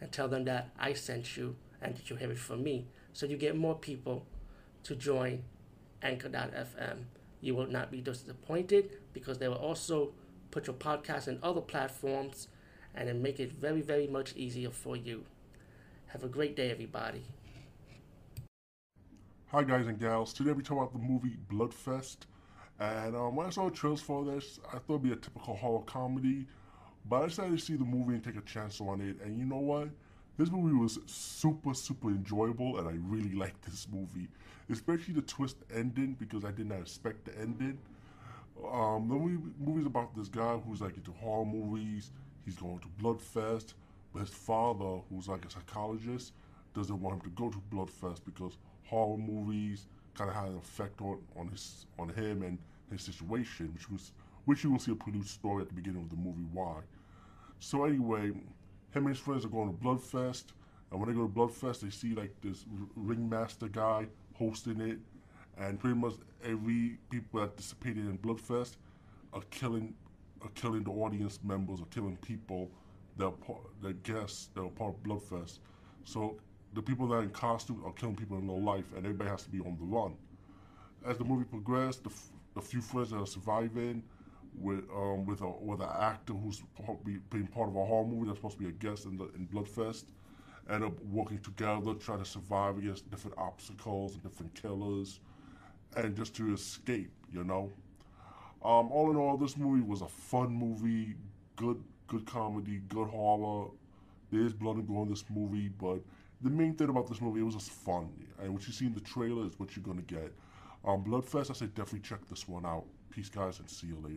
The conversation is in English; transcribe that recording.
and tell them that I sent you and that you have it from me. So you get more people to join Anchor.fm. You will not be disappointed because they will also put your podcast in other platforms and then make it very, very much easier for you. Have a great day, everybody. Hi guys and gals. Today we talk about the movie Bloodfest. And um, when I saw the trailers for this, I thought it'd be a typical horror comedy. But I decided to see the movie and take a chance on it. And you know what? This movie was super, super enjoyable, and I really liked this movie. Especially the twist ending, because I did not expect the ending. Um, the movie movie's about this guy who's like into horror movies. He's going to Bloodfest, but his father, who's like a psychologist, doesn't want him to go to Bloodfest because horror movies kind of had an effect on, on his on him and his situation, which was which you will see a produced story at the beginning of the movie why. So anyway, him and his friends are going to Bloodfest, and when they go to Bloodfest, they see like this ringmaster guy hosting it, and pretty much every people that participated in Bloodfest are killing are killing the audience members are killing people that part, that guests that are part of Bloodfest. So the people that are in costume are killing people in real life, and everybody has to be on the run. As the movie progressed, the, the few friends that are surviving with um, with a with an actor who's being part of a horror movie that's supposed to be a guest in the in Bloodfest, end up working together, trying to survive against different obstacles and different killers, and just to escape, you know. Um, all in all, this movie was a fun movie, good good comedy, good horror. There is blood and gore in this movie, but the main thing about this movie, it was just fun. And what you see in the trailer is what you're gonna get. Um, Bloodfest, I say definitely check this one out. Peace, guys, and see you later.